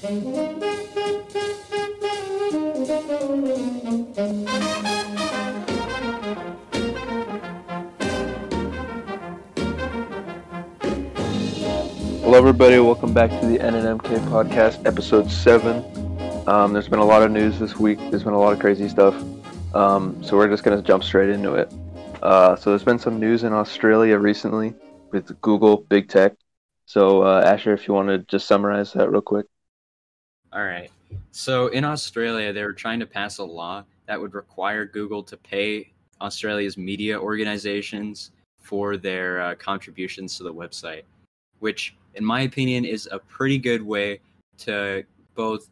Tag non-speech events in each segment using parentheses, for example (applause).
Hello, everybody. Welcome back to the NNMK podcast, episode seven. Um, there's been a lot of news this week. There's been a lot of crazy stuff. Um, so we're just gonna jump straight into it. Uh, so there's been some news in Australia recently with Google, big tech. So uh, Asher, if you want to just summarize that real quick. All right. So in Australia, they were trying to pass a law that would require Google to pay Australia's media organizations for their uh, contributions to the website, which, in my opinion, is a pretty good way to both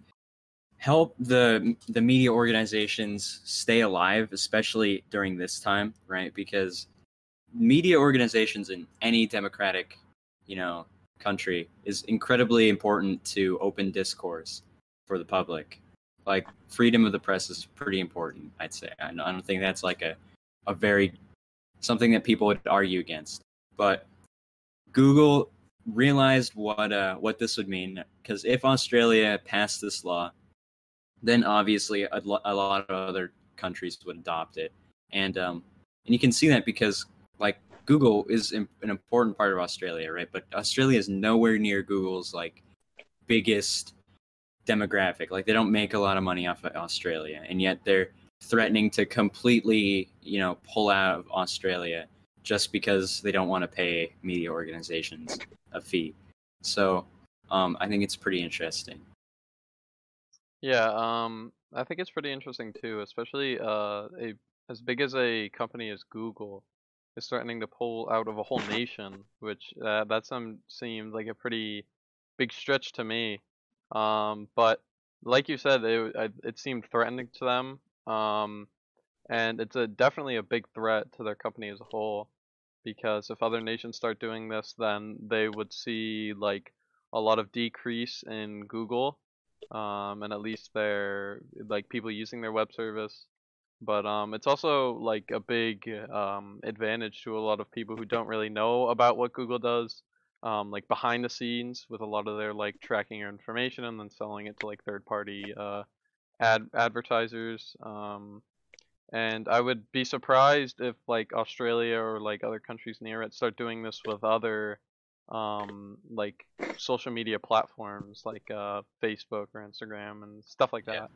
help the the media organizations stay alive, especially during this time, right? Because media organizations in any democratic, you know, country is incredibly important to open discourse for the public. Like freedom of the press is pretty important, I'd say. I don't think that's like a a very something that people would argue against. But Google realized what uh, what this would mean because if Australia passed this law, then obviously a, lo- a lot of other countries would adopt it, and um, and you can see that because like Google is an important part of Australia, right? But Australia is nowhere near Google's like biggest demographic. Like they don't make a lot of money off of Australia, and yet they're threatening to completely, you know, pull out of Australia just because they don't want to pay media organizations a fee. So um, I think it's pretty interesting. Yeah, um, I think it's pretty interesting too, especially uh, a as big as a company as Google is threatening to pull out of a whole nation, which uh, that some seemed like a pretty big stretch to me. Um, but like you said, it it seemed threatening to them. Um, and it's a definitely a big threat to their company as a whole, because if other nations start doing this, then they would see like a lot of decrease in Google, um, and at least their like people using their web service. But um, it's also like a big um, advantage to a lot of people who don't really know about what Google does um, like behind the scenes with a lot of their like tracking your information and then selling it to like third party uh, ad advertisers. Um, and I would be surprised if like Australia or like other countries near it start doing this with other um, like social media platforms like uh, Facebook or Instagram and stuff like that. Yeah.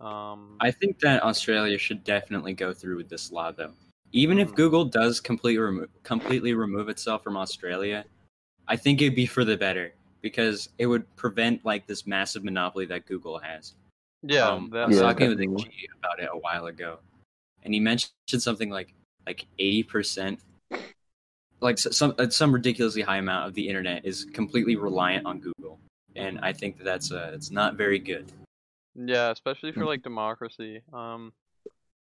Um, I think that Australia should definitely go through with this law though. Even if mm. Google does completely remo- completely remove itself from Australia, I think it'd be for the better because it would prevent like this massive monopoly that Google has. Yeah, um, I was yeah, talking with G about it a while ago, and he mentioned something like like eighty percent, like some uh, some ridiculously high amount of the internet is completely reliant on Google, and I think that that's uh, it's not very good. Yeah, especially for hmm. like democracy, um,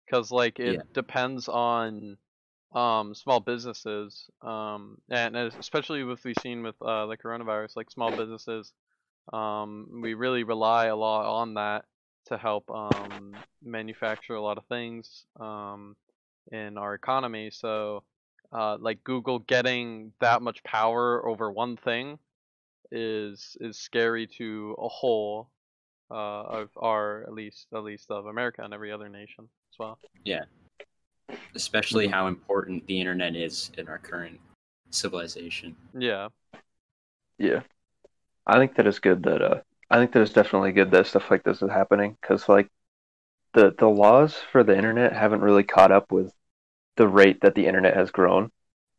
because like it yeah. depends on um, small businesses, um, and especially with we've seen with uh, the coronavirus, like small businesses, um, we really rely a lot on that to help um, manufacture a lot of things um, in our economy. So, uh, like Google getting that much power over one thing is is scary to a whole uh, of our at least at least of America and every other nation as well. Yeah, especially mm-hmm. how important the internet is in our current civilization. Yeah. Yeah. I think that is good that uh I think that it's definitely good that stuff like this is happening cuz like the the laws for the internet haven't really caught up with the rate that the internet has grown.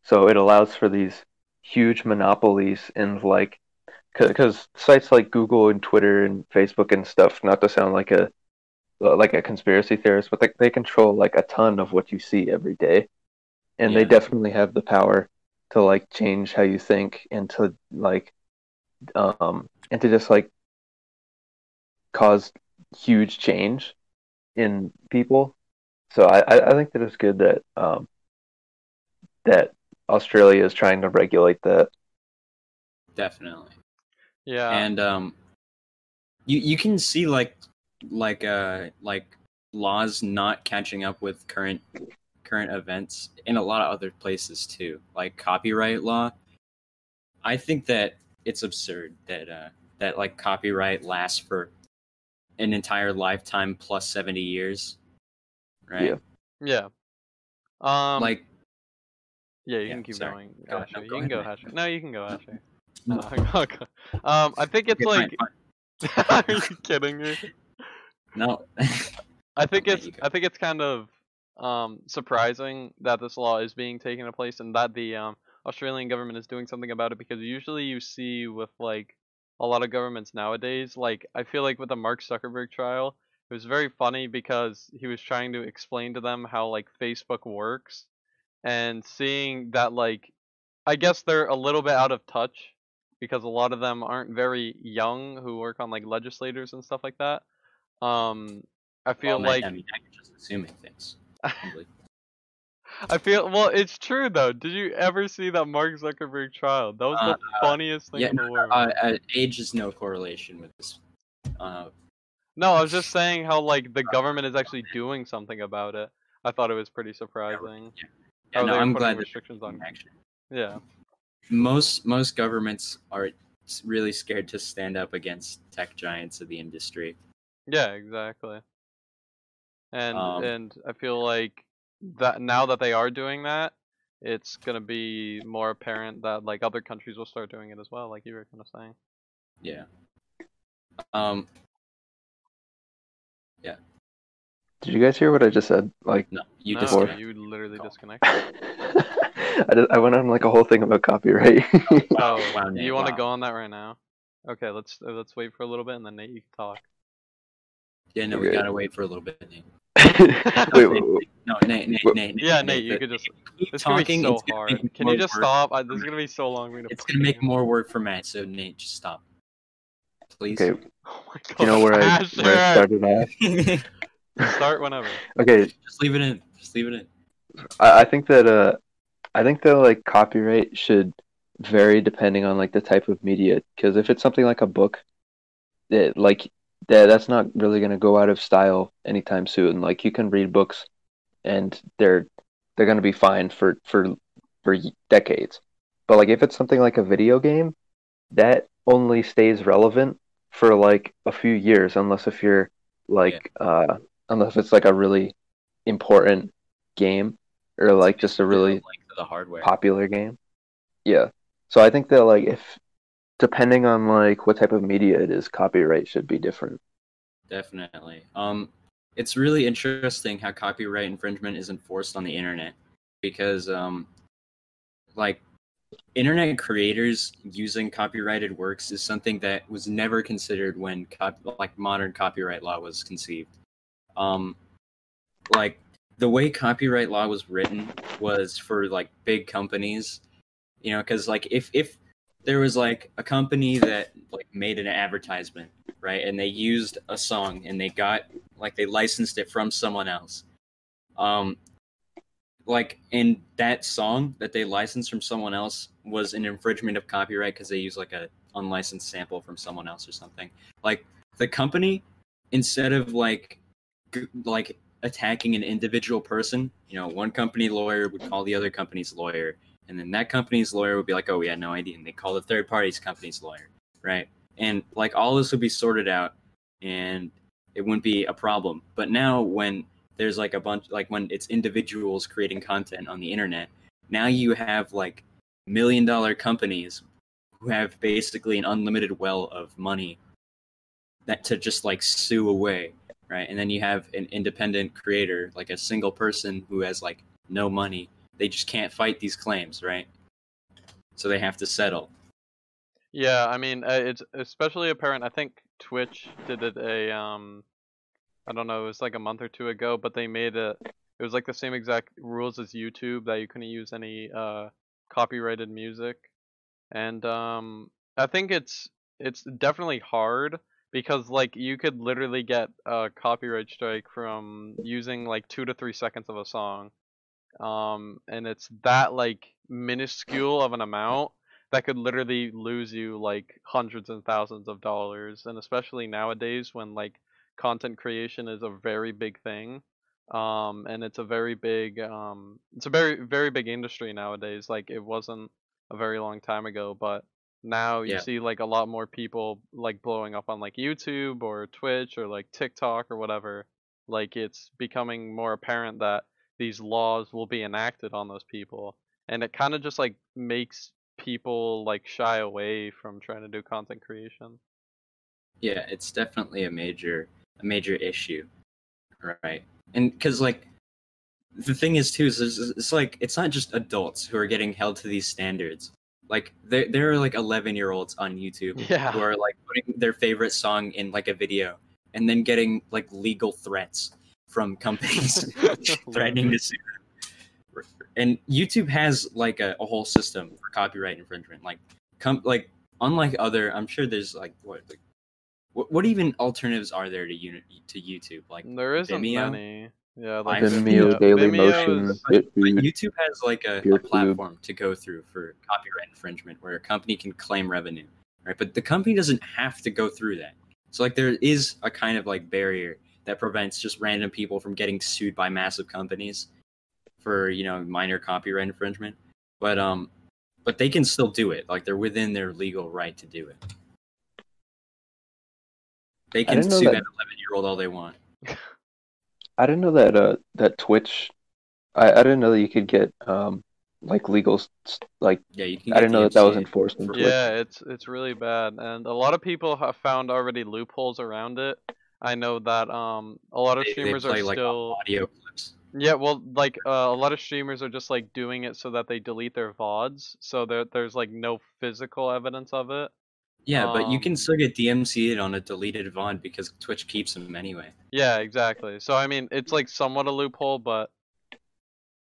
So it allows for these huge monopolies in like because sites like Google and Twitter and Facebook and stuff, not to sound like a like a conspiracy theorist, but they, they control like a ton of what you see every day, and yeah. they definitely have the power to like change how you think and to like um and to just like cause huge change in people. So I, I think that it's good that um that Australia is trying to regulate that. Definitely. Yeah. And um you you can see like like uh like laws not catching up with current current events in a lot of other places too like copyright law i think that it's absurd that uh that like copyright lasts for an entire lifetime plus 70 years. Right? Yeah. Yeah. Um. like Yeah, you yeah, can keep sorry. going. Go- Asher. no, you can go, ahead. Asher. No, (laughs) you can go, Asher. No. Uh, um, I think it's like. fine, fine. (laughs) Are you kidding me? No. (laughs) I think it's. I think it's kind of um surprising that this law is being taken into place and that the um Australian government is doing something about it because usually you see with like a lot of governments nowadays like I feel like with the Mark Zuckerberg trial it was very funny because he was trying to explain to them how like Facebook works and seeing that like I guess they're a little bit out of touch because a lot of them aren't very young who work on like legislators and stuff like that. Um I feel Well, like I mean, I'm just assuming things. (laughs) I feel well. It's true though. Did you ever see that Mark Zuckerberg trial? That was Uh, the funniest thing yeah, in the world. Uh, age is no correlation with this. Uh, no, I was just (laughs) saying how like the government is actually doing something about it. I thought it was pretty surprising. yeah, how no, I'm glad restrictions on. action. Yeah, Most most governments are really scared to stand up against tech giants of the industry. Yeah, exactly. And Um, and I feel like that now that they are doing that, it's gonna be more apparent that like other countries will start doing it as well, like you were kind of saying. Yeah. Um. Yeah. Did you guys hear what I just said? Like, No, you no, just disconnect. you literally Call. disconnected. (laughs) I, just, I went on like a whole thing about copyright. Oh, wow, Nate, you want to wow. go on that right now? Okay, let's uh, let's wait for a little bit and then Nate, you can talk. Yeah, no, we Okay. gotta wait for a little bit. Nate. (laughs) (laughs) wait, wait, wait, No, Nate, Nate, What- Nate, Nate. Yeah, Nate, you could just. keep This is gonna be talking. so it's gonna hard. Can you just stop? I, this is gonna be so long. for me to It's gonna make more work for Matt. So Nate, just stop, please. okay, Oh my god. you know where I, where I started at? (laughs) Start whenever. Okay, just leave it in. Just leave it in. I, I think that uh, I think that like copyright should vary depending on like the type of media. Because if it's something like a book, that like that that's not really gonna go out of style anytime soon. Like you can read books, and they're they're gonna be fine for for for decades. But like if it's something like a video game, that only stays relevant for like a few years, unless if you're like uh unless it's like a really important game or like just a really like to popular game. Yeah. So I think that like if depending on like what type of media it is, copyright should be different. Definitely. Um, it's really interesting how copyright infringement is enforced on the internet because, um, like, internet creators using copyrighted works is something that was never considered when cop- like modern copyright law was conceived. Um, like the way copyright law was written was for like big companies, you know, because like if if there was like a company that like made an advertisement right? And they used a song and they got like they licensed it from someone else. Um like and that song that they licensed from someone else was an infringement of copyright because they used like a unlicensed sample from someone else or something. Like the company instead of like like attacking an individual person you know one company lawyer would call the other company's lawyer and then that company's lawyer would be like oh we had no idea. And they call the third party's company's lawyer right? And like all this would be sorted out and it wouldn't be a problem. But now when there's like a bunch like when it's individuals creating content on the internet now you have like million dollar companies who have basically an unlimited well of money that to just like sue away right? And then you have an independent creator like a single person who has like no money they just can't fight these claims right so they have to settle Yeah, I mean, uh, it's especially apparent. I think Twitch did it a um, I don't know, it was like a month or two ago, but they made it. It was like the same exact rules as YouTube that you couldn't use any uh copyrighted music, and um, I think it's it's definitely hard because like you could literally get a copyright strike from using like two to three seconds of a song, um, and it's that like minuscule of an amount that could literally lose you like hundreds and thousands of dollars and especially nowadays when like content creation is a very big thing um and it's a very big um it's a very very big industry nowadays like it wasn't a very long time ago but now you Yeah. see like a lot more people like blowing up on like YouTube or Twitch or like TikTok or whatever. Like it's becoming more apparent that these laws will be enacted on those people, and it kind of just like makes people like shy away from trying to do content creation. Yeah, it's definitely a major a major issue, right? And because like the thing is too is it's, it's like it's not just adults who are getting held to these standards. Like there there are like eleven year olds on YouTube (laughs) Yeah. who are like putting their favorite song in like a video and then getting like legal threats from companies (laughs) (laughs) threatening to sue them. And YouTube has like a, a whole system for copyright infringement. Like, com- like unlike other, I'm sure there's like what, like, what, what even alternatives are there to uni- to YouTube? Like, There isn't Vimeo? many. Yeah, like Vimeo, Vimeo, Daily Vimeo Motion, is- but BitTube. YouTube has like a, a platform to go through for copyright infringement where a company can claim revenue, right? But the company doesn't have to go through that. So like there is a kind of like barrier that prevents just random people from getting sued by massive companies for you know minor copyright infringement. But um, but they can still do it. Like they're within their legal right to do it. They can sue that- that eleven year old all they want. (laughs) I didn't know that uh that Twitch. I, I didn't know that you could get um like legal like Yeah, you can. I didn't know that that was DMCA. enforced in Twitch. Yeah, it's it's really bad, and a lot of people have found already loopholes around it. I know that um a lot of They- they streamers are play, like, still audio clips. yeah well like uh, a lot of streamers are just like doing it so that they delete their vods, so there there's like no physical evidence of it. Yeah, but you can Um, still get DMC'd on a deleted VOD because Twitch keeps them anyway. Yeah, exactly. So I mean, it's like somewhat a loophole, but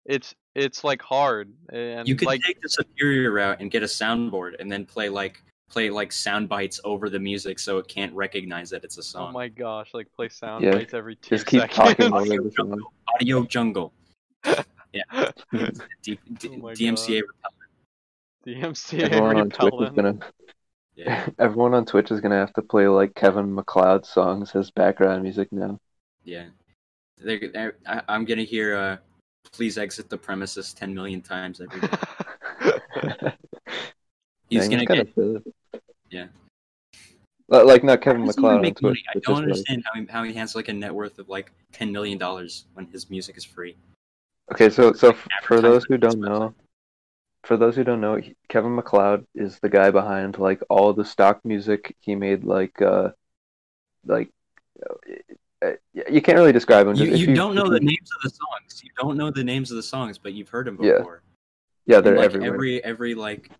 it's it's like hard and you could like take the superior route and get a soundboard and then play like play like sound bites over the music so it can't recognize that it's a song. oh my gosh, like play sound Yeah, bites every two Just keep seconds. talking (laughs) over Audio the song. jungle. Audio jungle. (laughs) Yeah. D- D- Oh my DMCA repellent. DMCA Everyone on Twitch is gonna Yeah. (laughs) everyone on Twitch is gonna have to play like Kevin MacLeod songs as background music now. Yeah. They're, they're, I, I'm gonna hear uh please exit the premises 10 million times every day. He's Dang, gonna get kinda sad. Yeah. Like not Kevin MacLeod on Twitch. I don't like- understand how he, how he has like a net worth of like ten million dollars when his music is free. Okay, so so like for those who don't know, for those who don't know, he- Kevin MacLeod is the guy behind like all the stock music. He made like uh like uh, you can't really describe him. You, Just- if you don't know the you- names of the songs. You don't know the names of the songs, but you've heard them before. Yeah, In, they're like everywhere. every every like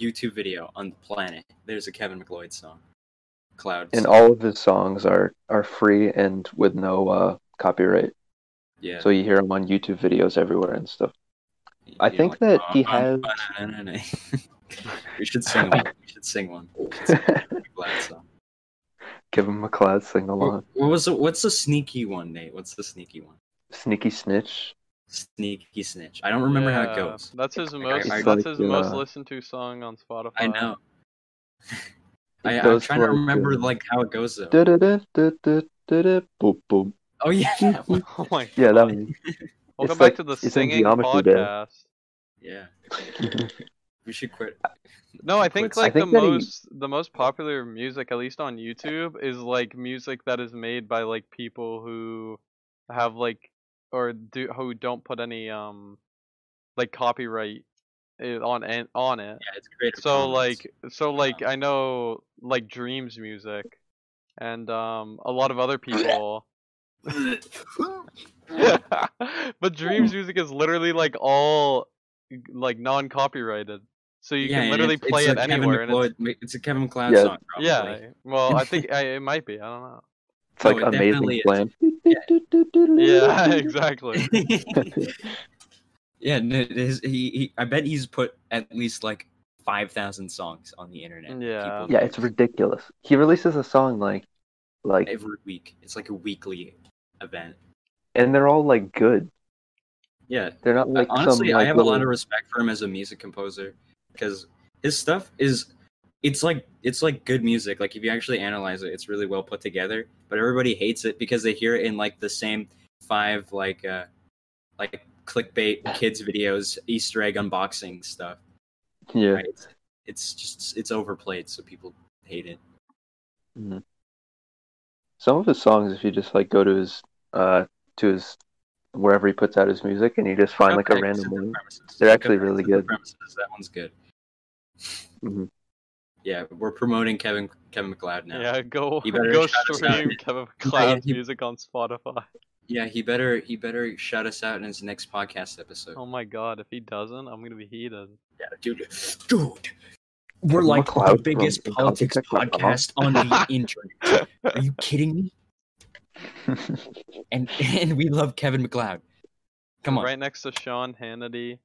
YouTube video on the planet, there's a Kevin MacLeod song. Clouds. and all of his songs are are free and with no uh copyright. yeah. So you hear him on YouTube videos everywhere and stuff. I You're think that he has- (laughs) we should sing one. We should sing one. Should sing a Kevin MacLeod song. (laughs) Kevin MacLeod sing along. what was the, what's the sneaky one, Nate? What's the sneaky one? Sneaky snitch. Sneaky snitch. I don't remember how it goes. That's his Like, most. I- I- that's like, his most uh, listened to song on Spotify. I know. (laughs) I, I'm goes trying to remember uh, like how it goes though. Boop, boop. Oh yeah. oh my. Yeah, that God. one. Welcome it's back like- to the singing Geometry Day. podcast. yeah. We should quit. No, I think Quit like the I think that he- most the most popular music, at least on YouTube, is like music that is made by like people who have like or do who don't put any um like copyright eh, on an- on it. Yeah, it's creative. So Commons. like so like I know like Dreams music and um a lot of other people (laughs) but Dreams music is literally like all like non-copyrighted. So you yeah, can literally it's- play it's it a Kevin anywhere and it's, MacLeod- it's a Kevin MacLeod Yeah. song. Probably. yeah. Well, I think I, it might be. I don't know. It's No, like it amazing definitely is. plan. Yeah, (laughs) exactly. (laughs) yeah, no, his, he, he, I bet he's put at least like five thousand songs on the internet. Yeah. people Yeah, it's ridiculous. He releases a song like, like, every week. It's like a weekly event. and they're all like good. Yeah, They're not like honestly, some like I have a lot of respect for him as a music composer because his stuff is it's like it's like good music. Like if you actually analyze it, it's really well put together. But everybody hates it because they hear it in like the same five like uh like clickbait kids videos, Easter egg unboxing stuff. yeah. Right? it's just it's overplayed, so people hate it. Mhm. Some of his songs, if you just like go to his uh to his wherever he puts out his music, and you just find like a random the They're actually really good. That one's good. Mhm. Yeah, we're promoting Kevin Kevin MacLeod now. Yeah, go You better go shout stream Kevin (laughs) MacLeod's he- music on Spotify. Yeah, he better he better shout us out in his next podcast episode. Oh my god, if he doesn't, I'm gonna be heated. Yeah, dude, dude, we're Kevin like MacLeod the biggest politics Incompetech.com. podcast on the (laughs) internet. Are you kidding me? (laughs) And and we love Kevin MacLeod. Come on, Right next to Sean Hannity.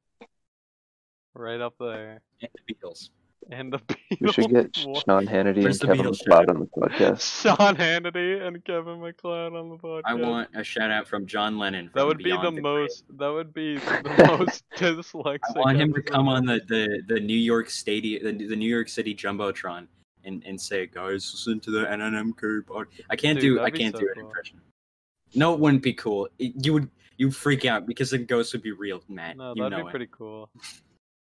Right up there. and the Beatles. And the we should get Sean Hannity Where's and Kevin Beatles MacLeod on the podcast. (laughs) Sean Hannity and Kevin MacLeod on the podcast. I want a shout out from John Lennon. that from would be Beyond the Grave. most that would be (laughs) the most dyslexic. I want him to come on the, the, the New York Stadium, the, the New York City jumbotron, and, and say, "Guys, listen to the NNMK pod." I can't Dude, do I can't so do an cool. impression. No, it wouldn't be cool. It- you would you'd freak out because the ghost would be real, Matt. No, you that'd know be it. pretty cool. (laughs)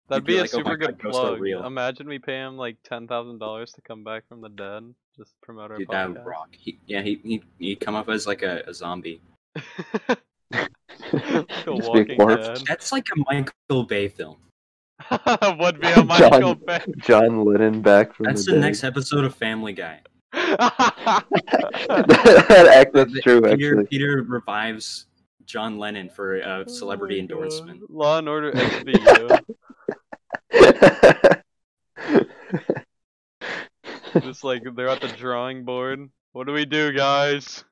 That'd be be, a like, "Oh super God, good ghosts are plug. real." Imagine we pay him like ten thousand dollars to come back from the dead. Just promote our Dude, that podcast. would rock. He, yeah, he he he'd come up as like a, a zombie. (laughs) Just (laughs) be Walking. Dead. That's like a Michael Bay film. (laughs) would be a Michael John- Bay. John Lennon back from the That's the, the dead. next episode of Family Guy. that act, that's true, Peter actually. Peter revives John Lennon for a oh celebrity Oh my God. endorsement. Law and Order SVU. (laughs) Just like they're at the drawing board. What do we do, guys?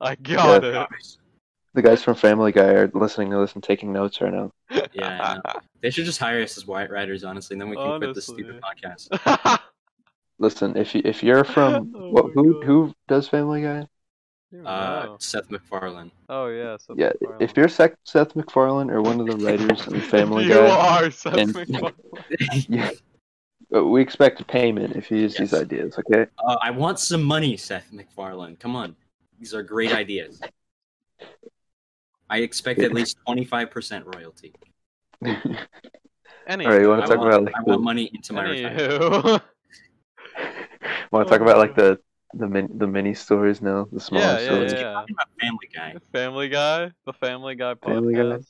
I got Yeah. it. the guys from Family Guy are listening to this and taking notes right now. Yeah, I they should just hire us as white writers, honestly, and then we can quit this stupid podcast. (laughs) Listen, if you if you're from (laughs) Oh what, who God. who does Family Guy? Uh, Seth MacFarlane. Oh yeah. Seth Yeah, MacFarlane. if you're Seth, Seth MacFarlane or one of the writers in (laughs) Family you Guy, are Seth and- MacFarlane. (laughs) yeah, but we expect payment if you use these ideas. Okay. Uh, I want some money, Seth MacFarlane. Come on, these are great ideas. I expect at least twenty five percent royalty. Any. All right, you wanna talk want, about, like, I the- want money into my retirement. (laughs) Want to talk about like the the min, the mini stories now, the smaller Yeah, yeah, stories. yeah. Talking about Family Guy. Family Guy, the Family Guy podcast. Family Guy. Do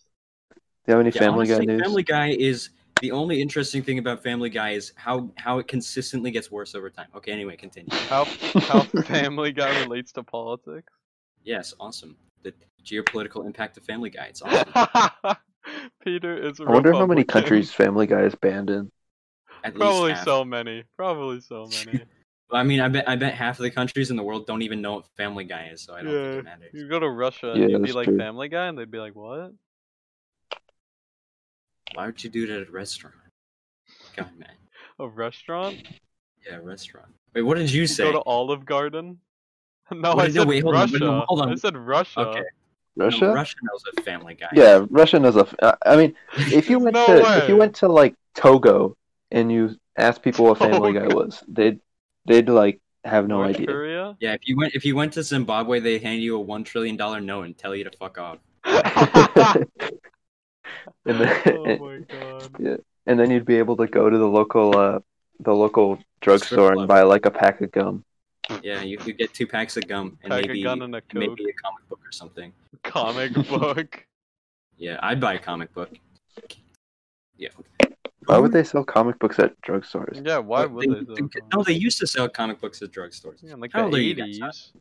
you have any Yeah, Family Guy news? Family Guy is the only interesting thing about Family Guy is how how it consistently gets worse over time. Okay, anyway, continue. How how (laughs) Family Guy relates to politics? Yes, awesome. The geopolitical impact of Family Guy. It's awesome. (laughs) Peter is. a I wonder how many countries Family Guy is banned in. At Probably least so many. Probably so (laughs) many. I mean, I bet I bet half of the countries in the world don't even know what Family Guy is, so I don't Yeah. think it matters. You go to Russia Yeah, and you'd be like true. Family Guy, and they'd be like, "What?" Why would you do it at a restaurant? God, man. (laughs) A restaurant? Yeah, a restaurant. Wait, what did you You say? go to Olive Garden? (laughs) No, What I did- no, said wait, hold on, wait, Russia. hold on. I said Russia. Okay. No, Russia? Russia knows a Family Guy. Yeah, Russia knows a. I- I mean, (laughs) if you went No to if you went to like Togo and you asked people what Family Guy was, they'd they'd like have no North idea. Korea? Yeah, if you went if you went to Zimbabwe, they hand you a one trillion dollar note and tell you to fuck off. (laughs) (laughs) and, then, oh my (laughs) god. Yeah, and then you'd be able to go to the local uh the local drugstore and buy like a pack of gum. Yeah, you could get two packs of gum and Pack maybe a gun and a and maybe a comic book or something. Comic book. Yeah, I'd buy a comic book. Yeah. Why would they sell comic books at drugstores? Yeah, why would they? they, sell they- no, they used to sell comic books at drugstores. Yeah, in like How the old are you guys, eighties.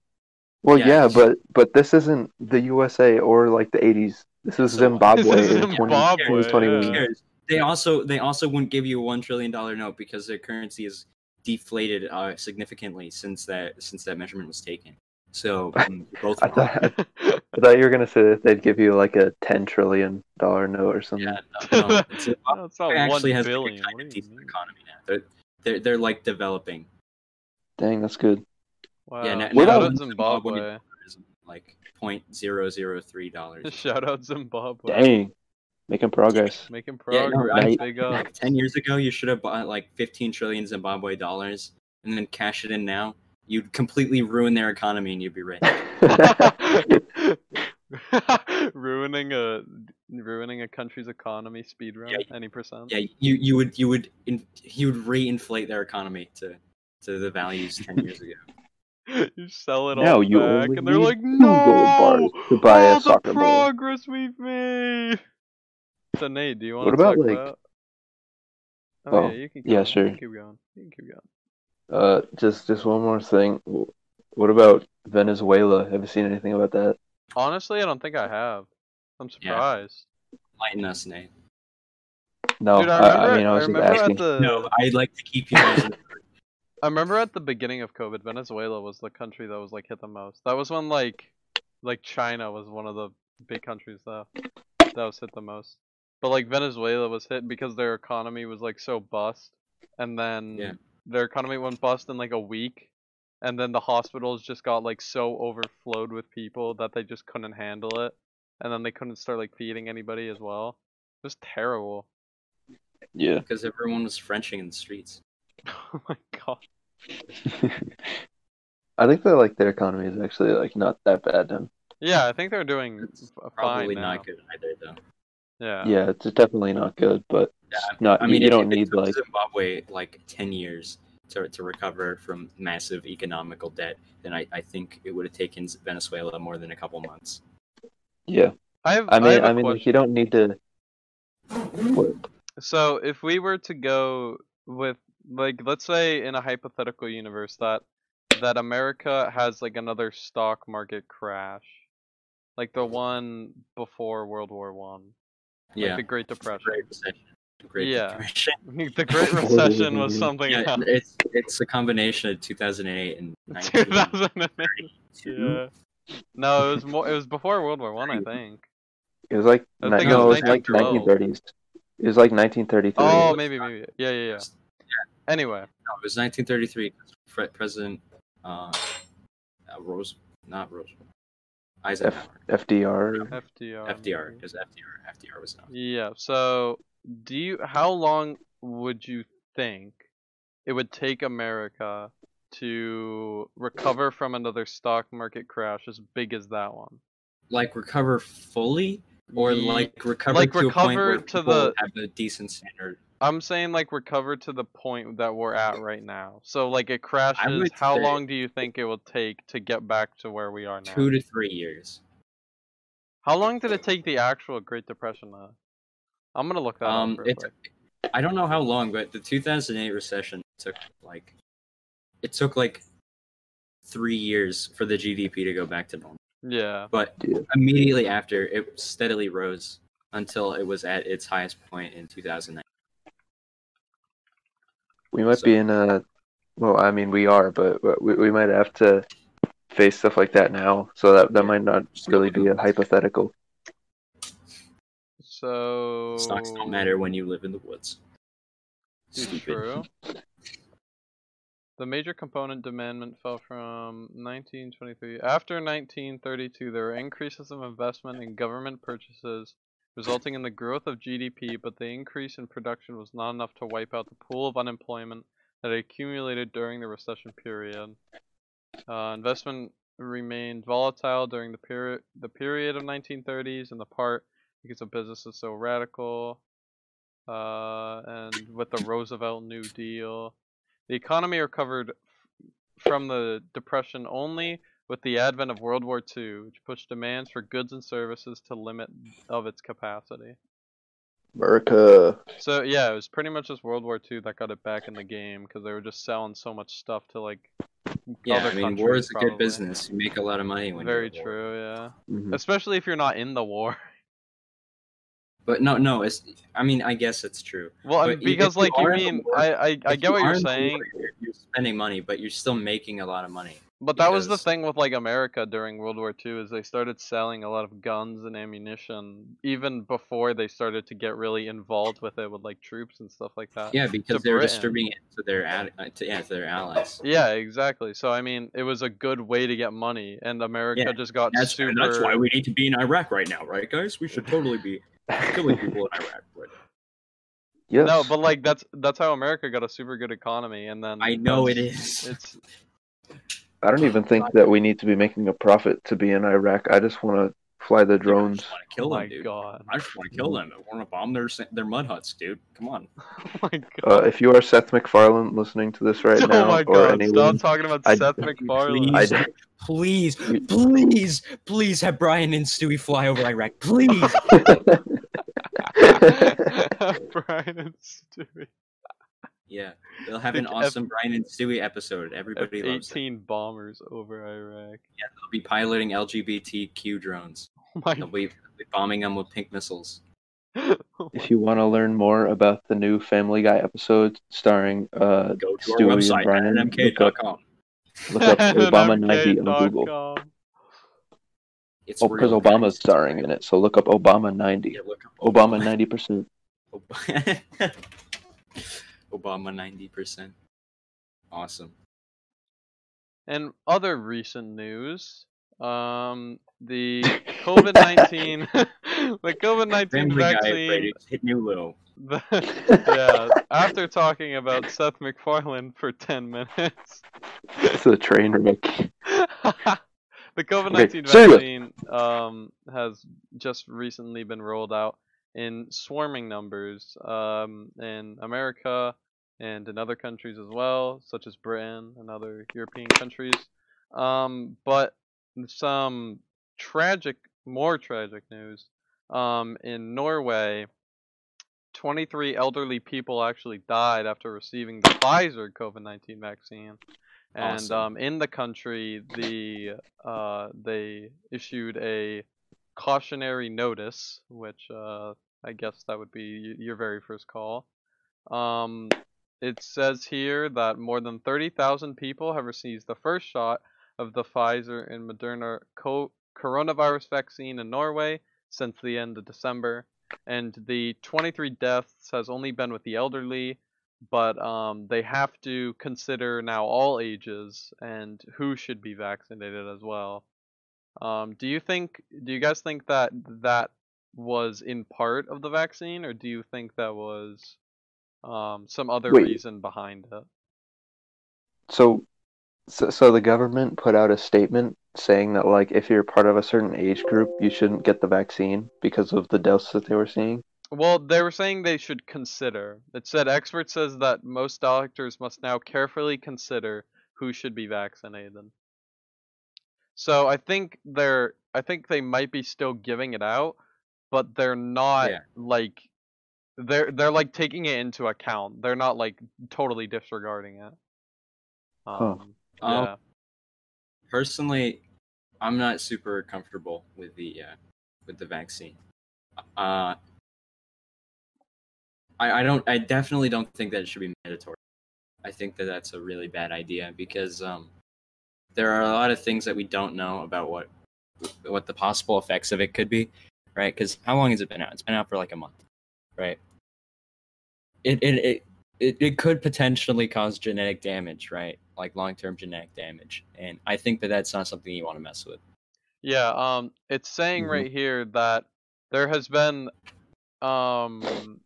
Well, Yeah, yeah, but but this isn't the USA or like the 80s. This is So- Zimbabwe This is in 20, Zimbabwe, 2021. Yeah. They also they also wouldn't give you a one trillion dollar note because their currency is deflated uh, significantly since that since that measurement was taken. So um, (laughs) both I thought I thought you were gonna say that they'd give you like a ten trillion dollar note or something. yeah, no, no. It's- (laughs) No, it's not It one actually has like, a kind of decent mean? economy now. They're, they're they're like developing. Dang, that's good. Wow. Yeah, now- What Shout about out Zimbabwe. Is like point zero zero three dollars. (laughs) Shout out Zimbabwe. Dang, making progress. Making Yeah, progress. no, I- Big up. Ten years ago, you should have bought like fifteen trillion Zimbabwe dollars and then cash it in now. You'd completely ruin their economy and you'd be rich. (laughs) Ruining a ruining a country's economy speed run Yeah, any percent. Yeah, you you would you would in, you would reinflate their economy to to the values ten years ago. (laughs) you sell it Now all you back, and they're like, two gold bars "No, to buy all a soccer the ball." progress we've made." So Nate, do you want What to about, talk like- about? Oh, Oh, yeah, you can. Keep yeah, going. sure. You can keep going. You can keep going. Uh, just just one more thing. What about Venezuela? Have you seen anything about that? Honestly, I don't think I have. I'm Yeah. surprised. Lighten us, Nate. No, Dude, I I, I remember. mean I was just asking. the. No, I'd like to keep you guys. in the dark. I remember at the beginning of COVID, Venezuela was the country that was like hit the most. That was when like, like China was one of the big countries that that was hit the most. But like Venezuela was hit because their economy was like so bust, and then Yeah. Their economy went bust in like a week, and then the hospitals just got like so overflowed with people that they just couldn't handle it, and then they couldn't start like feeding anybody as well. It was terrible. Yeah. because everyone was Frenching in the streets. (laughs) oh my god. (laughs) I think that like their economy is actually like not that bad then. Yeah, I think they're doing It's f- uh, Probably fine not good either, though. Yeah. Yeah, it's definitely not good, but Yeah, not. I mean, you it- don't it need took like Zimbabwe like ten years to to recover from massive economical debt. Then I, I think it would have taken Venezuela more than a couple months. yeah. I have. I mean, have a I mean, question. you don't need to. What? So if we were to go with like let's say in a hypothetical universe that that America has like another stock market crash. Like the one before World War One. Like Yeah, the Great Depression. Great Recession. Great Yeah. Depression. (laughs) the Great (laughs) Recession was (laughs) something Yeah, else. it's it's a combination of 2008 and 1932. 2008. Yeah. No, it was more it was before World War One, I think. It was like I ni- think it was it was like 1930s. It was like 1933. Oh, maybe, maybe. Yeah, yeah, yeah. Anyway, No, it was 1933. President uh, uh, Rose, not Roosevelt, Eisenhower, FDR. FDR. FDR, because FDR, FDR was not. Yeah. So, do you? How long would you think it would take America to recover from another stock market crash as big as that one? Like recover fully, or like recover like to a point where to people the- have a decent standard. I'm saying like recover to the point that we're at right now. So like it crashes. How long do you think it will take to get back to where we are now? Two to three years. How long did it take the actual Great Depression? To... I'm gonna look that Um, up. real it, quick. I don't know how long, but the 2008 recession took like, it took like three years for the GDP to go back to normal. Yeah. But Yeah. immediately after, it steadily rose until it was at its highest point in 2009. We might So- be in a. Well, I mean, we are, but but we, we might have to face stuff like that now. So that that might not really be a hypothetical. So. Stocks don't matter when you live in the woods. Stupid. True. The major component demandment fell from 1923. After 1932, there were increases of investment in government purchases, resulting in the growth of GDP, but the increase in production was not enough to wipe out the pool of unemployment that had accumulated during the recession period. Uh, investment remained volatile during the period the period of 1930s, in the part because the business is so radical uh, and with the Roosevelt New Deal. The economy recovered from the Depression only with the advent of World War II, which pushed demands for goods and services to limit of its capacity. America. So yeah, it was pretty much just World War II that got it back in the game because they were just selling so much stuff to like Yeah, other I mean, war countries, is a good business. You make a lot of money when Very you're at war. true, yeah. Mhm. Especially if you're not in the war. (laughs) But no, no, it's. I mean, I guess it's true. Well, But because like you are mean, war- I I, I get you what you're in the war, saying. You're, you're spending money, but you're still making a lot of money. But that was the thing with like America during World War II is they started selling a lot of guns and ammunition even before they started to get really involved with it with like troops and stuff like that. Yeah, because they were Britain. distributing it to their ad, uh, to, yeah, to their allies. Yeah, exactly. So I mean, it was a good way to get money, and America Yeah, just got That's super. that's why we need to be in Iraq right now, right, guys? We should totally be killing people in Iraq right now. (laughs) Yes. No, but like that's that's how America got a super good economy, and then I know it that's- is. It's (laughs) I don't even think that we need to be making a profit to be in Iraq. I just want to fly the I drones. just want to kill oh my dude. god. I just want to kill them. I want to bomb their their mud huts, dude. Come on. (laughs) Oh my god. Uh, if you are Seth MacFarlane listening to this right (laughs) oh now, my or god. anyone, Stop talking about I- Seth (laughs) MacFarlane. I- Please, please, please, please have Brian and Stewie fly over Iraq. Please. Brian and Stewie. Yeah, they'll have an Think awesome Brian and Stewie episode. Everybody loves it. F-18 bombers over Iraq. Yeah, they'll be piloting LGBTQ drones. (laughs) Oh my They'll be, they'll be bombing them with pink missiles. (laughs) if you want to learn more about the new Family Guy episode starring uh, Go to our Stewie and Brian, at look up, look up (laughs) Obama 90 on Google. It's Oh, because Obama's guys. starring in it, so look up Obama 90. Yeah, look up Obama 90%. Ob- Obama ninety percent. Awesome. And other recent news, um, the (laughs) COVID nineteen, (laughs) the COVID nineteen vaccine. hit new low. the- yeah, after talking about Seth MacFarlane for ten minutes, It's a train wreck. (laughs) the COVID nineteen see ya. vaccine um, has just recently been rolled out in swarming numbers um, in America and in other countries as well, such as Britain and other European countries. Um, but some tragic, more tragic news um, in Norway. 23 elderly people actually died after receiving the Pfizer COVID 19 vaccine. And Awesome. um, in the country, the uh, they issued a cautionary notice, which uh, I guess that would be your very first call. Um, it says here that more than 30,000 people have received the first shot of the Pfizer and Moderna co- coronavirus vaccine in Norway since the end of December. And the 23 deaths has only been with the elderly, but um, they have to consider now all ages and who should be vaccinated as well. Um, do you think? Do you guys think that that was in part of the vaccine, or do you think that was um, some other Wait. reason behind it? So, so, so the government put out a statement saying that like if you're part of a certain age group, you shouldn't get the vaccine because of the deaths that they were seeing. Well, they were saying they should consider. It said expert says that most doctors must now carefully consider who should be vaccinated. So I think they're I think they might be still giving it out, but they're not Yeah. like they're they're like taking it into account. They're not like totally disregarding it. Huh. Um, Um, yeah. Personally, I'm not super comfortable with the uh, with the vaccine. Uh, I I don't I definitely don't think that it should be mandatory. I think that that's a really bad idea because um, there are a lot of things that we don't know about what what the possible effects of it could be, right? Because how long has it been out? It's been out for like a month, right? It it it it, it could potentially cause genetic damage, right? Like long term genetic damage, and I think that that's not something you want to mess with. Yeah, um, it's saying Mhm. right here that there has been, um,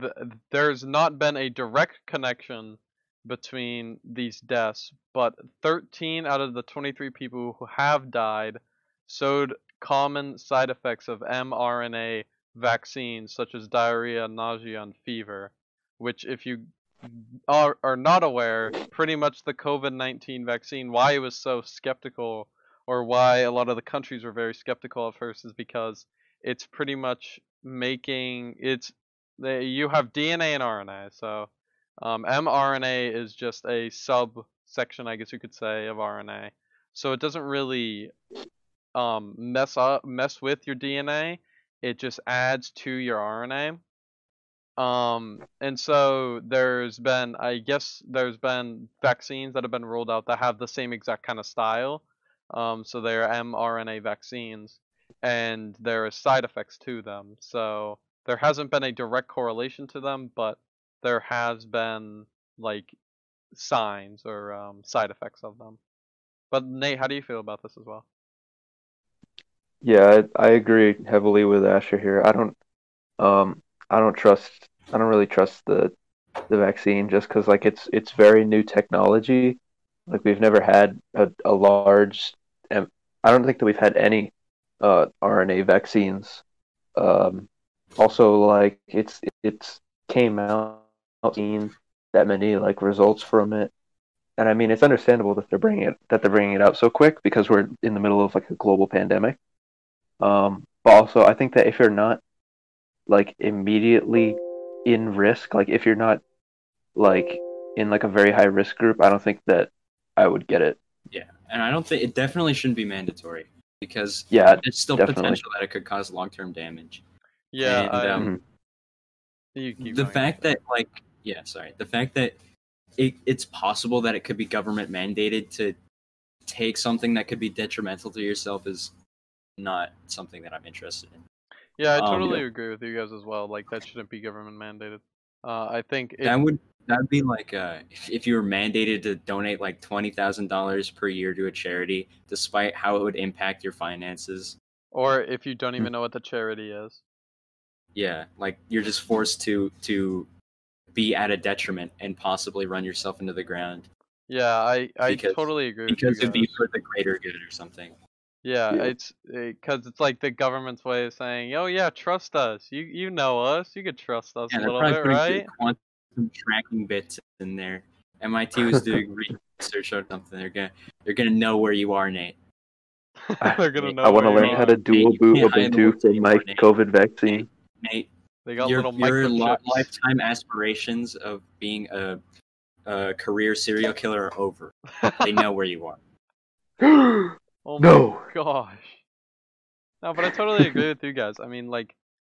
th- there's not been a direct connection between these deaths, but 13 out of the 23 people who have died showed common side effects of mRNA vaccines, such as diarrhea, nausea, and fever. Which, if you are, are not aware, pretty much the COVID 19 vaccine, why it was so skeptical or why a lot of the countries were very skeptical at first is because it's pretty much making it's they, you have DNA and RNA. So um, mRNA is just a subsection, I guess you could say, of RNA. So it doesn't really um, mess up mess with your DNA. It just adds to your RNA. Um, and so there's been, I guess, there's been vaccines that have been rolled out that have the same exact kind of style. Um, so they're mRNA vaccines, and there are side effects to them. So there hasn't been a direct correlation to them, but there has been like signs or um, side effects of them. But Nate, how do you feel about this as well? Yeah, I, I agree heavily with Asher here. I don't, um, I don't trust. I don't really trust the the vaccine just because like it's it's very new technology. Like we've never had a, a large. I don't think that we've had any uh, RNA vaccines. Um, also, like it's it's came out seen that many like results from it, and I mean it's understandable that they're bringing it that they're bringing it out so quick because we're in the middle of like a global pandemic. Um, but also, I think that if you're not like immediately in risk, like if you're not like in like a very high risk group, I don't think that I would get it. Yeah, and I don't think it definitely shouldn't be mandatory because Yeah, there's still definitely. potential that it could cause long term damage. Yeah, And, I, um, you keep the fact sorry. that like yeah sorry the fact that it, it's possible that it could be government mandated to take something that could be detrimental to yourself is not something that i'm interested in yeah, I um, totally agree with you guys as well. Like that shouldn't be government mandated. Uh, I think it, that would that would be like uh, if, if you were mandated to donate like $20000 per year to a charity despite how it would impact your finances or if you don't even know what the charity is. yeah like you're just forced to to be at a detriment and possibly run yourself into the ground Yeah, I I Because- totally agree with you because it'd be for the greater good or something Yeah, Yeah. it's eh, because it's like the government's way of saying, "Oh yeah, trust us. You you know us. You could trust us Yeah, a they're little probably bit, putting right?" quantum tracking bits in there. MIT was doing (laughs) research or something. They're gonna they're gonna know where you are, Nate. (laughs) They're gonna know. I want to learn you how to dual you boot can't Ubuntu words for my Nate. COVID vaccine. Nate, They got your, little your li- lifetime aspirations of being a, a career serial killer are over. They know (laughs) where you are. (gasps) (gasps) oh my no. (laughs) gosh. No, but I totally (laughs) agree with you guys. I mean, like,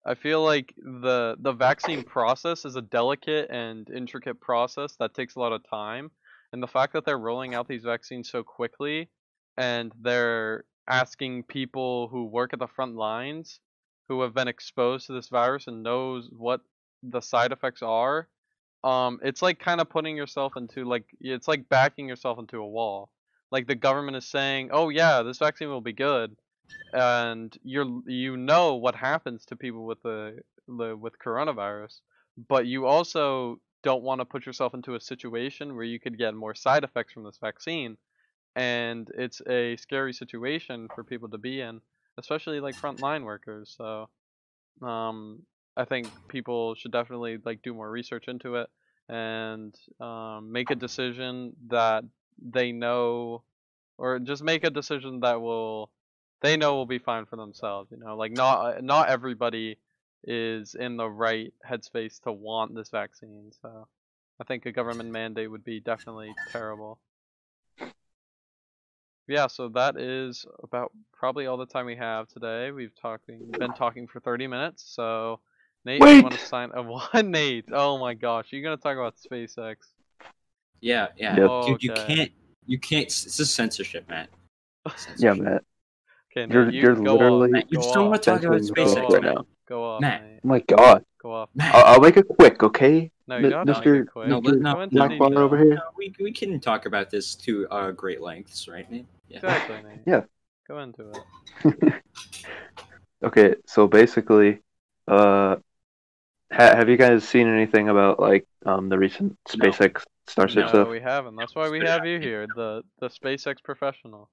I feel like the the vaccine process is a delicate and intricate process that takes a lot of time, and the fact that they're rolling out these vaccines so quickly, and they're asking people who work at the front lines, who have been exposed to this virus and knows what the side effects are, um, it's like kind of putting yourself into like it's like backing yourself into a wall. Like the government is saying, "Oh yeah, this vaccine will be good," and you're you know what happens to people with the, the with coronavirus, but you also don't want to put yourself into a situation where you could get more side effects from this vaccine, and it's a scary situation for people to be in, especially like frontline workers. So, um, I think people should definitely like do more research into it and um, make a decision that they know, or just make a decision that will they know will be fine for themselves. You know, like not not everybody is in the right headspace to want this vaccine. So I think a government mandate would be definitely terrible. Yeah, so that is about probably all the time we have today. We've talking been talking for 30 minutes. So Nate, you want to Wait! sign? Uh, (laughs) what, Nate? Oh my gosh, you're gonna talk about SpaceX? Yeah, yeah. Yep. Dude, you Okay. can't you can't it's a censorship, (laughs) Matt. Yeah, Censorship. Matt. Okay, Nate, You're- you you're go literally- off. Matt, you go just don't want to talk about Censoring Go yourself SpaceX right now. Go off, Matt. Nate. Oh my god. Go off. Matt. I'll, I'll make it quick, okay? No, you M- don't. Don't Mr. get quick. No, let- no, Go into no, Black bar over here. No, we, we can talk about this to uh, great lengths, right, Nate? Yeah. Exactly, Nate. Yeah. Go into it. (laughs) Okay, so basically, uh, ha- have you guys seen anything about like um the recent No. SpaceX Starship No, stuff? we haven't. That's why we have you here, the the SpaceX professional.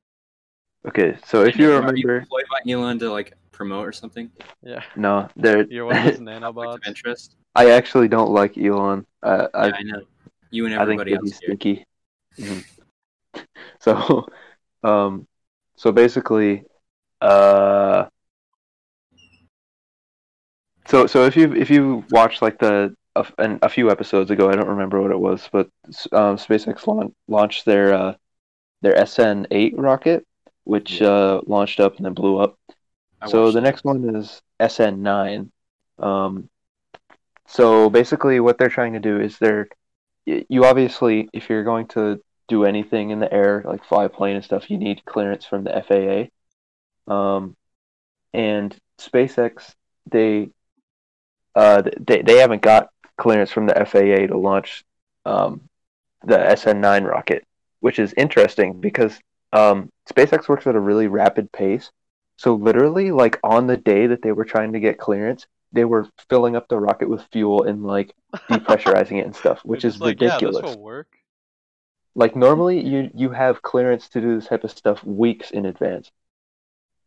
Okay, so if you Are remember, employed by Elon to like promote or something? Yeah. (laughs) no, there. (laughs) You're one of his (laughs) nanobots. of interest? I actually don't like Elon. Uh, I yeah, I know. You and I think everybody that else he's here. stinky. Mhm. So, um, so basically, uh, so so if you if you watch like the a, a few episodes ago, I don't remember what it was, but um, SpaceX laun- launched their uh, their SN8 rocket, which Yeah. uh, launched up and then blew up. I So the next one is SN9. Um, so basically, what they're trying to do is they're you obviously, if you're going to do anything in the air, like fly a plane and stuff, you need clearance from the FAA. Um, and SpaceX, they uh, they they haven't got clearance from the FAA to launch um, the SN9 rocket, which is interesting because um, SpaceX works at a really rapid pace. So literally, like on the day that they were trying to get clearance, they were filling up the rocket with fuel and like depressurizing it and stuff, (laughs) which is like, ridiculous. Yeah, this will work. Like normally, you you have clearance to do this type of stuff weeks in advance.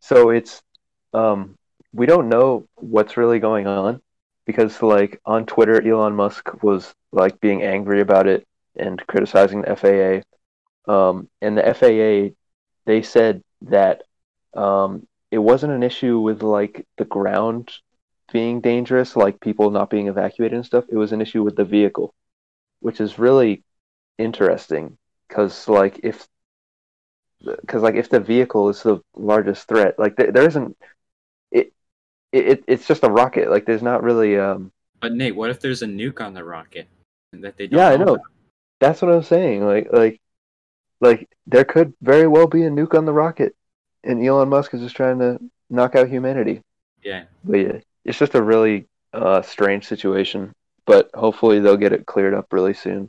So it's um, we don't know what's really going on because, like, on Twitter, Elon Musk was like being angry about it and criticizing the FAA. Um, and the FAA, they said that um, it wasn't an issue with like the ground being dangerous, like people not being evacuated and stuff. It was an issue with the vehicle, which is really interesting because like if because like if the vehicle is the largest threat, like there, there isn't it it's just a rocket. Like there's not really um. But Nate, what if there's a nuke on the rocket that they don't Yeah, I know. about? That's what I'm saying. Like like like there could very well be a nuke on the rocket, and Elon Musk is just trying to knock out humanity. Yeah. But yeah, it's just a really uh, strange situation. But hopefully they'll get it cleared up really soon.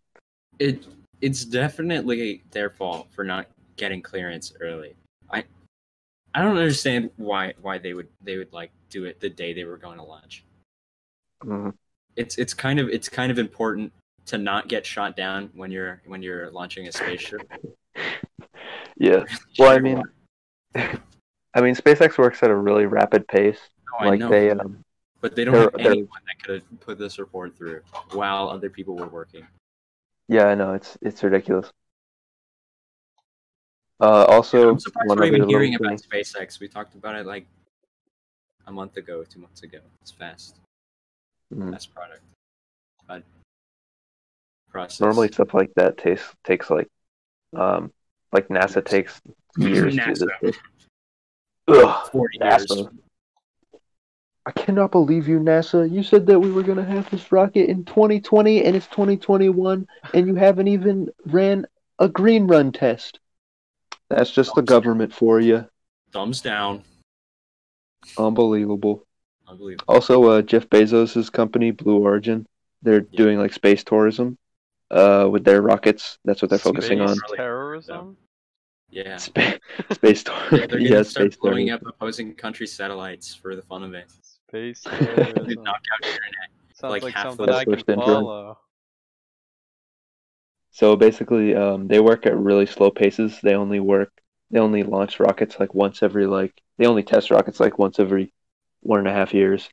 It it's definitely their fault for not getting clearance early. I I don't understand why why they would they would like do it the day they were going to launch. Mhm. It's it's kind of it's kind of important to not get shot down when you're when you're launching a spaceship. (laughs) Yeah. Well, I mean, (laughs) I mean, SpaceX works at a really rapid pace. Oh, I like know, they, um, but they don't have anyone that could have put this report through while other people were working. yeah, I know it's it's ridiculous. Uh, also, I'm surprised we're even hearing about SpaceX. We talked about it like a month ago, two months ago. It's fast, Mhm. fast product, but process. Normally, stuff like that takes takes like, um, like NASA takes (laughs) years to do NASA. this. (laughs) Ugh, forty years. I cannot believe you, NASA. You said that we were gonna have this rocket in 2020, and it's 2021, and you haven't even ran a green run test. That's just the government for you. Thumbs down. Unbelievable. Unbelievable. Also, uh, Jeff Bezos' company, Blue Origin, they're Yeah. doing like space tourism uh, with their rockets. That's what they're focusing on. Terrorism. Yeah. (laughs) Spa- space Yeah, tourism. they're (laughs) yeah, gonna start space blowing tourism. up opposing country satellites for the fun of it. Space To (laughs) terrorism. knock out the internet. Sounds like like, half something the I can switched into it. follow. So basically, um, they work at really slow paces. They only work. They only launch rockets like once every like. They only test rockets like once every one and a half years.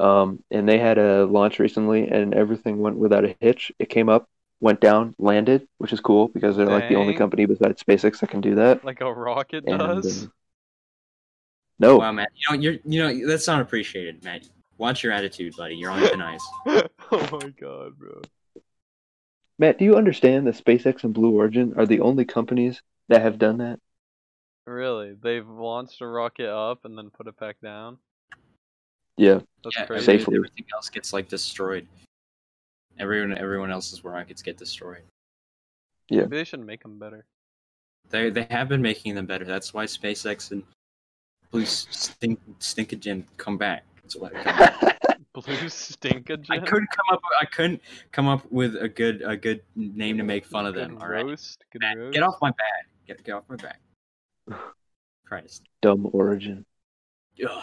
Um, and they had a launch recently, and everything went without a hitch. It came up, went down, landed, which is cool because they're like the only company besides SpaceX that can do that. Like a rocket And, does. uh, No, Wow, Matt. You know, you're you know that's not appreciated, Matt. Watch your attitude, buddy. You're on thin ice. (laughs) oh my god, bro. Matt, do you understand that SpaceX and Blue Origin are the only companies that have done that? Really? They've launched a rocket up and then put it back down? Yeah, That's yeah, crazy. Safely. Everything else gets like destroyed. Everyone, everyone else's rockets get destroyed. Yeah. Maybe they should make them better. They they have been making them better. That's why SpaceX and Blue Stink Stinkagen come back. That's why. they. (laughs) (laughs) Blue stinkagen? I couldn't come up. I couldn't come up with a good a good name to make fun of them. Good All right, roast. Good roast. get off my back. Get get off my back. Christ. dumb Origin. Yeah.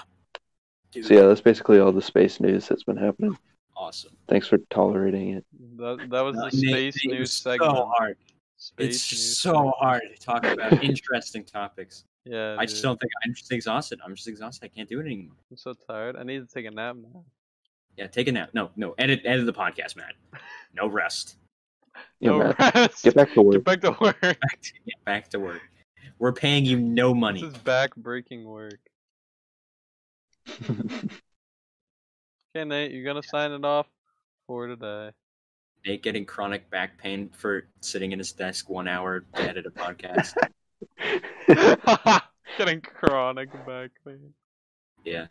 So yeah, that's basically all the space news that's been happening. awesome. Thanks for tolerating it. That, that was the space Nate, news was segment. So hard. Space it's news just so segment. hard to talk about (laughs) interesting topics. Yeah, I just don't think I'm just exhausted. I'm just exhausted. I can't do it anymore. I'm so tired. I need to take a nap now. Yeah, take a nap. No, no, edit edit the podcast, Matt. No rest. Yeah, no Matt, rest. get back to work. Get back to work. Back to, get back to work. We're paying you no (laughs) money. This is back breaking work. (laughs) Okay, Nate, you're gonna sign it off for today. Nate getting chronic back pain for sitting in his desk one hour to edit a podcast. (laughs) Getting chronic back pain. yeah,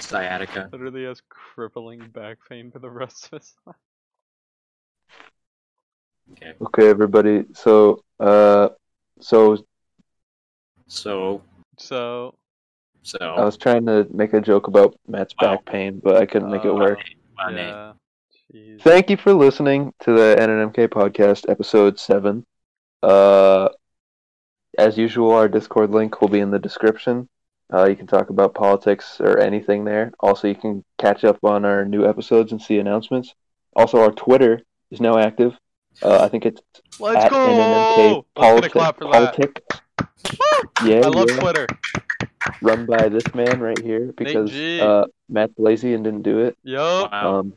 sciatica. Literally has crippling back pain for the rest of his life. Okay, okay, everybody. So, uh, so so So, so. I was trying to make a joke about Matt's Wow. back pain, but I couldn't make it Uh, work. Wow, Nate. yeah. Jeez. Thank you for listening to the NNMK podcast, episode seven. Uh, as usual, our Discord link will be in the description. Uh, you can talk about politics or anything there. Also, you can catch up on our new episodes and see announcements. Also, our Twitter is now active. Uh, I think it's Let's at go! NNMK Let's get a politic. Clap for that. politic. Yeah, I love yeah. Twitter. run by this man right here because G. uh, Matt's lazy and didn't do it. Yup. Wow. Um,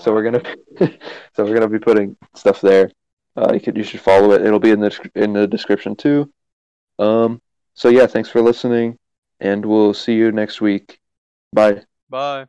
so we're gonna (laughs) so we're gonna be putting stuff there. Uh, you could you should follow it. It'll be in the in the description too. Um. So yeah, thanks for listening, and we'll see you next week. Bye. Bye.